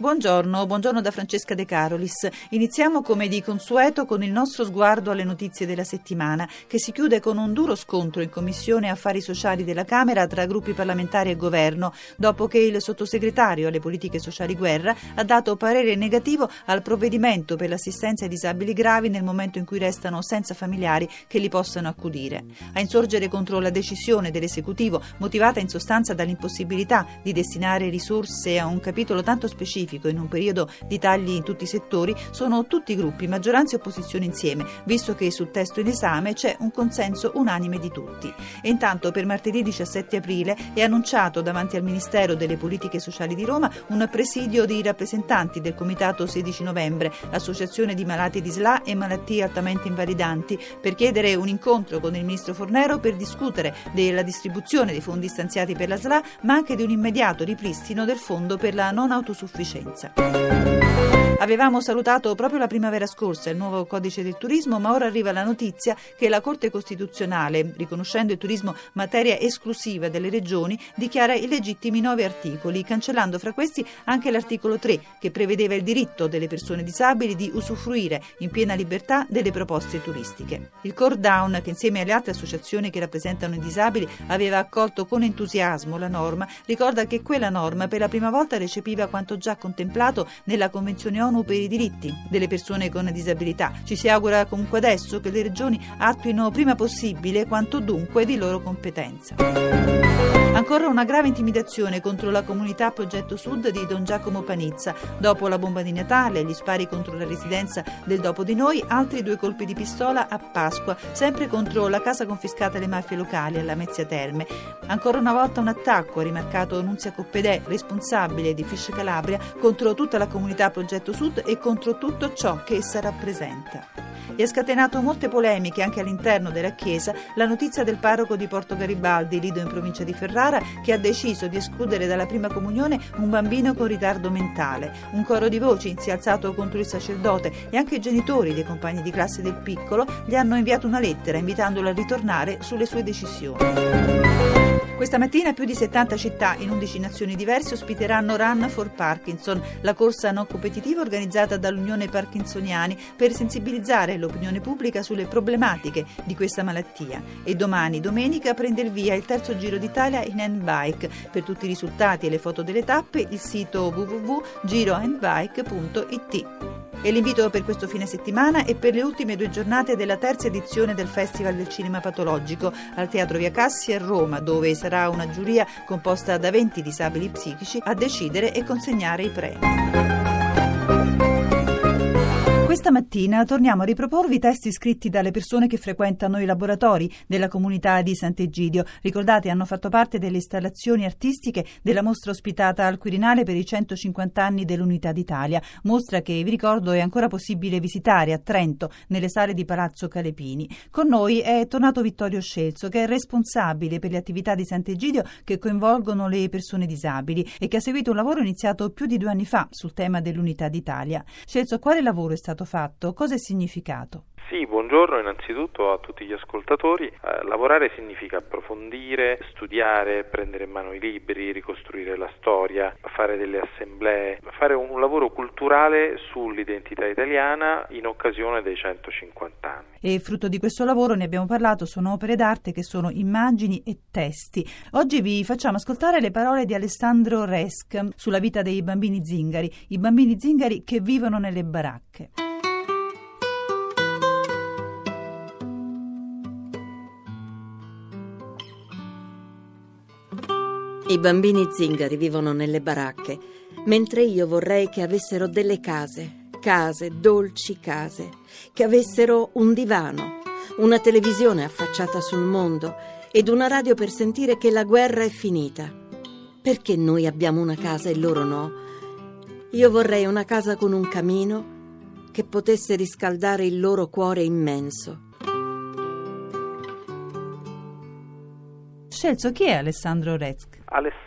Buongiorno, buongiorno da Francesca De Carolis. Iniziamo come di consueto con il nostro sguardo alle notizie della settimana, che si chiude con un duro scontro in Commissione Affari Sociali della Camera tra gruppi parlamentari e governo, dopo che il sottosegretario alle politiche sociali Guerra ha dato parere negativo al provvedimento per l'assistenza ai disabili gravi nel momento in cui restano senza familiari che li possano accudire. A insorgere contro la decisione dell'esecutivo, motivata in sostanza dall'impossibilità di destinare risorse a un capitolo tanto specifico specifico in un periodo di tagli in tutti i settori sono tutti gruppi, maggioranza e opposizione insieme, visto che sul testo in esame c'è un consenso unanime di tutti. E intanto per martedì 17 aprile è annunciato davanti al Ministero delle Politiche Sociali di Roma un presidio di rappresentanti del Comitato 16 novembre, Associazione di Malati di SLA e Malattie Altamente Invalidanti, per chiedere un incontro con il Ministro Fornero per discutere della distribuzione dei fondi stanziati per la SLA, ma anche di un immediato ripristino del fondo per la non autosufficienza Scienza. Avevamo salutato proprio la primavera scorsa il nuovo codice del turismo, ma ora arriva la notizia che la Corte Costituzionale, riconoscendo il turismo materia esclusiva delle regioni, dichiara illegittimi nove articoli, cancellando fra questi anche l'articolo 3, che prevedeva il diritto delle persone disabili di usufruire in piena libertà delle proposte turistiche. Il Core Down, che insieme alle altre associazioni che rappresentano i disabili aveva accolto con entusiasmo la norma, ricorda che quella norma per la prima volta recepiva quanto già contemplato nella Convenzione ONU ONU per i diritti delle persone con disabilità. Ci si augura comunque adesso che le regioni attuino prima possibile quanto dunque di loro competenza. Ancora una grave intimidazione contro la comunità Progetto Sud di Don Giacomo Panizza. Dopo la bomba di Natale gli spari contro la residenza del Dopo di Noi, altri due colpi di pistola a Pasqua, sempre contro la casa confiscata alle mafie locali alla Mezzia Terme. Ancora una volta un attacco, ha rimarcato Nunzia Coppedè, responsabile di Fish Calabria, contro tutta la comunità Progetto Sud e contro tutto ciò che essa rappresenta e ha scatenato molte polemiche anche all'interno della Chiesa la notizia del parroco di Porto Garibaldi, Lido in provincia di Ferrara, che ha deciso di escludere dalla prima comunione un bambino con ritardo mentale. Un coro di voci si è alzato contro il sacerdote e anche i genitori dei compagni di classe del piccolo gli hanno inviato una lettera invitandolo a ritornare sulle sue decisioni. Questa mattina più di 70 città in 11 nazioni diverse ospiteranno Run for Parkinson, la corsa non competitiva organizzata dall'Unione Parkinsoniani per sensibilizzare l'opinione pubblica sulle problematiche di questa malattia. E domani, domenica, prende il via il terzo Giro d'Italia in handbike. Per tutti i risultati e le foto delle tappe, il sito www.girohandbike.it. E l'invito per questo fine settimana è per le ultime due giornate della terza edizione del Festival del Cinema Patologico al Teatro Via Cassi a Roma, dove sarà una giuria composta da 20 disabili psichici a decidere e consegnare i premi. Questa mattina torniamo a riproporvi testi scritti dalle persone che frequentano i laboratori della comunità di Sant'Egidio. Ricordate, hanno fatto parte delle installazioni artistiche della mostra ospitata al Quirinale per i 150 anni dell'Unità d'Italia. Mostra che, vi ricordo, è ancora possibile visitare a Trento, nelle sale di Palazzo Calepini. Con noi è tornato Vittorio Scelzo, che è responsabile per le attività di Sant'Egidio che coinvolgono le persone disabili e che ha seguito un lavoro iniziato più di due anni fa sul tema dell'Unità d'Italia. Scelzo, quale lavoro è stato fatto, cosa è significato? Sì, buongiorno innanzitutto a tutti gli ascoltatori. Eh, lavorare significa approfondire, studiare, prendere in mano i libri, ricostruire la storia, fare delle assemblee, fare un lavoro culturale sull'identità italiana in occasione dei 150 anni. E frutto di questo lavoro ne abbiamo parlato, sono opere d'arte che sono immagini e testi. Oggi vi facciamo ascoltare le parole di Alessandro Resk sulla vita dei bambini zingari, i bambini zingari che vivono nelle baracche. I bambini zingari vivono nelle baracche, mentre io vorrei che avessero delle case, case, dolci case, che avessero un divano, una televisione affacciata sul mondo ed una radio per sentire che la guerra è finita. Perché noi abbiamo una casa e loro no? Io vorrei una casa con un camino che potesse riscaldare il loro cuore immenso. Scelzo, chi è Alessandro Rezk?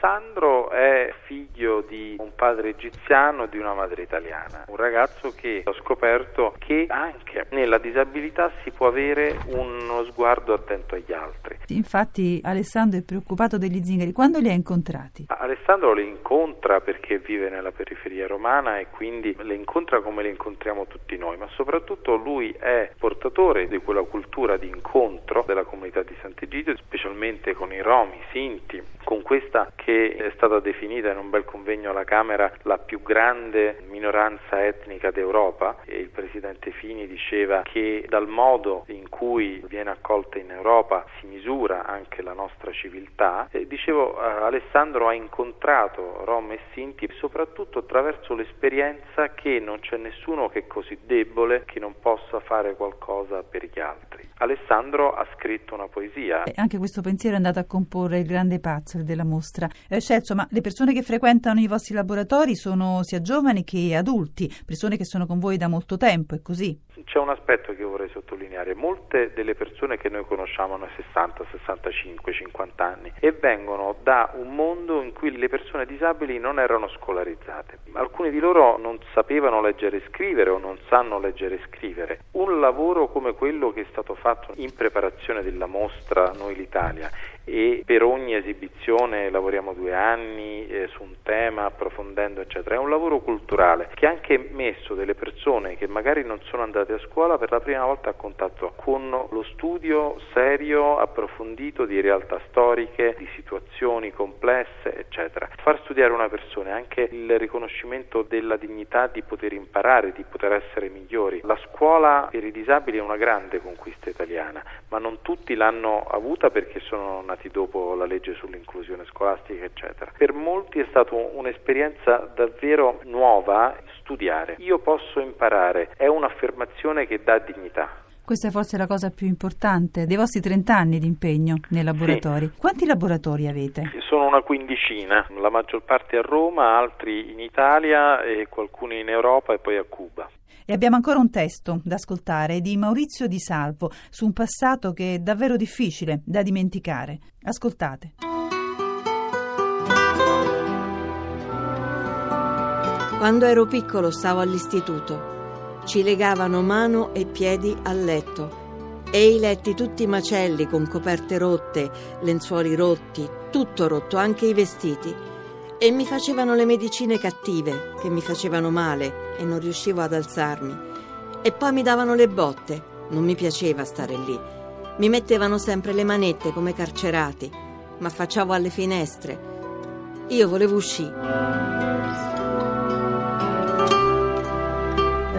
Alessandro è figlio di un padre egiziano e di una madre italiana, un ragazzo che ho scoperto che anche nella disabilità si può avere uno sguardo attento agli altri. Infatti Alessandro è preoccupato degli zingari. Quando li ha incontrati? Alessandro li incontra perché vive nella periferia romana e quindi le incontra come le incontriamo tutti noi, ma soprattutto lui è portatore di quella cultura di incontro della comunità di Sant'Egidio, specialmente con i Romi, i Sinti, con questa che è stata definita in un bel convegno alla Camera la più grande minoranza etnica d'Europa e il presidente Fini diceva che dal modo in cui viene accolta in Europa si misura anche la nostra civiltà e dicevo eh, Alessandro ha incontrato Rom e Sinti soprattutto attraverso l'esperienza che non c'è nessuno che è così debole che non possa fare qualcosa per gli altri. Alessandro ha scritto una poesia. E anche questo pensiero è andato a comporre il grande puzzle della mostra. Eh, Celso, ma le persone che frequentano i vostri laboratori sono sia giovani che adulti, persone che sono con voi da molto tempo, è così? C'è un aspetto che vorrei sottolineare. Molte delle persone che noi conosciamo hanno 60, 65, 50 anni e vengono da un mondo in cui le persone disabili non erano scolarizzate. Alcuni di loro non sapevano leggere e scrivere o non sanno leggere e scrivere. Un lavoro come quello che è stato fatto in preparazione della mostra Noi l'Italia e per ogni esibizione lavoriamo due anni eh, su un tema approfondendo eccetera. È un lavoro culturale che ha anche messo delle persone che magari non sono andate a scuola per la prima volta a contatto con lo studio serio, approfondito di realtà storiche, di situazioni complesse eccetera. Far studiare una persona è anche il riconoscimento della dignità di poter imparare, di poter essere migliori. La scuola per i disabili è una grande conquista italiana, ma non tutti l'hanno avuta perché sono nati dopo la legge sull'inclusione scolastica, eccetera. Per molti è stata un'esperienza davvero nuova studiare. Io posso imparare, è un'affermazione che dà dignità. Questa è forse la cosa più importante dei vostri 30 anni di impegno nei laboratori. Sì. Quanti laboratori avete? Sono una quindicina, la maggior parte a Roma, altri in Italia e qualcuno in Europa e poi a Cuba. E abbiamo ancora un testo da ascoltare di Maurizio Di Salvo su un passato che è davvero difficile da dimenticare. Ascoltate. Quando ero piccolo stavo all'istituto. Ci legavano mano e piedi al letto e i letti tutti macelli con coperte rotte, lenzuoli rotti, tutto rotto, anche i vestiti. E mi facevano le medicine cattive che mi facevano male e non riuscivo ad alzarmi. E poi mi davano le botte, non mi piaceva stare lì. Mi mettevano sempre le manette come carcerati, ma affacciavo alle finestre. Io volevo uscire.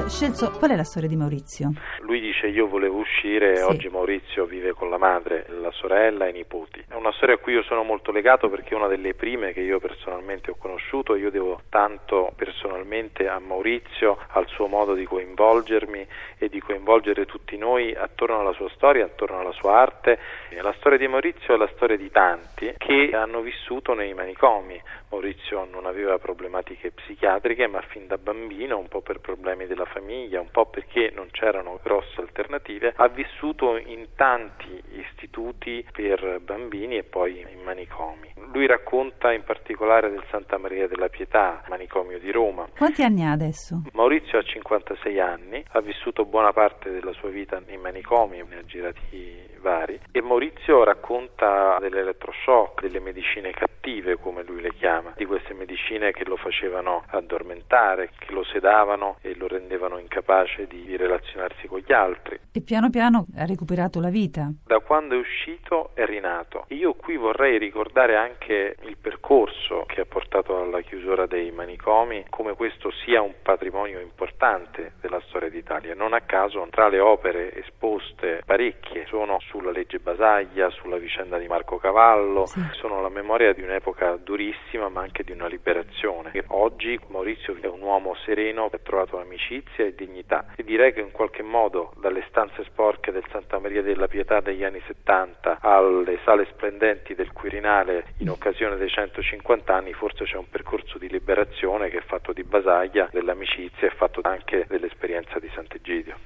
Scelzo, qual è la storia di Maurizio? Lui dice io volevo uscire, Sì. oggi Maurizio vive con la madre, la sorella e i nipoti. È una storia a cui io sono molto legato perché è una delle prime che io personalmente ho conosciuto, io devo tanto personalmente a Maurizio, al suo modo di coinvolgermi e di coinvolgere tutti noi attorno alla sua storia, attorno alla sua arte. La storia di Maurizio è la storia di tanti che hanno vissuto nei manicomi. Maurizio non aveva problematiche psichiatriche, ma fin da bambino, un po' per problemi della famiglia, un po' perché non c'erano grosse alternative, ha vissuto in tanti istituti per bambini e poi in manicomi. Lui racconta in particolare del Santa Maria della Pietà, manicomio di Roma. Quanti anni ha adesso? Maurizio ha 56 anni, ha vissuto buona parte della sua vita in manicomi, ne ha girati vari e Maurizio racconta dell'elettroshock, delle medicine cattive come lui le chiama, di queste medicine che lo facevano addormentare, che lo sedavano e lo rendevano incapace di relazionarsi con gli altri. E piano piano ha recuperato la vita. Da quando è uscito è rinato. Io qui vorrei ricordare anche il percorso che ha portato alla chiusura dei manicomi, come questo sia un patrimonio importante della storia d'Italia. Non a caso tra le opere esposte parecchie sono sulla legge Basaglia, sulla vicenda di Marco Cavallo, Sì. sono la memoria di un'epoca durissima ma anche di una liberazione. Oggi Maurizio è un uomo sereno che ha trovato amicizia e dignità e direi che in qualche modo dalle stanze sporche del Santa Maria della Pietà degli anni 70 alle sale splendenti del Quirinale in occasione dei 150 anni forse c'è un percorso di liberazione che è fatto di Basaglia, dell'amicizia e fatto anche dell'esperienza di Sant'Egidio.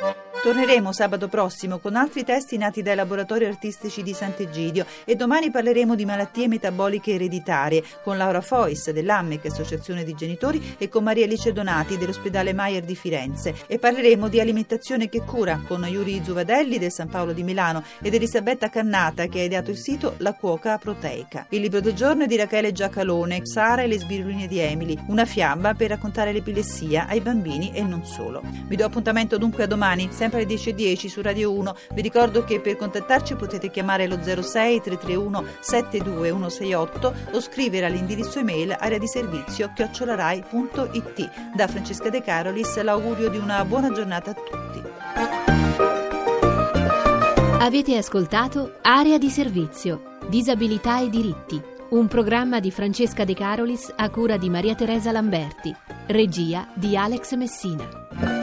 Thank. Torneremo sabato prossimo con altri testi nati dai laboratori artistici di Sant'Egidio e domani parleremo di malattie metaboliche ereditarie con Laura Fois dell'AMMEC, Associazione di Genitori, e con Maria Alice Donati dell'ospedale Maier di Firenze e parleremo di alimentazione che cura con Yuri Zuvadelli del San Paolo di Milano ed Elisabetta Cannata che ha ideato il sito La Cuoca Proteica. Il libro del giorno è di Rachele Giacalone, Sara e le spiruline di Emily, una fiaba per raccontare l'epilessia ai bambini e non solo. Vi do appuntamento dunque a domani, sempre alle 10.10 su Radio 1. Vi ricordo che per contattarci potete chiamare lo 06 331 72168 o scrivere all'indirizzo email area di servizio chiocciolarai.it. Da Francesca De Carolis l'augurio di una buona giornata a tutti. Avete ascoltato Area di servizio, disabilità e diritti, un programma di Francesca De Carolis a cura di Maria Teresa Lamberti, regia di Alex Messina.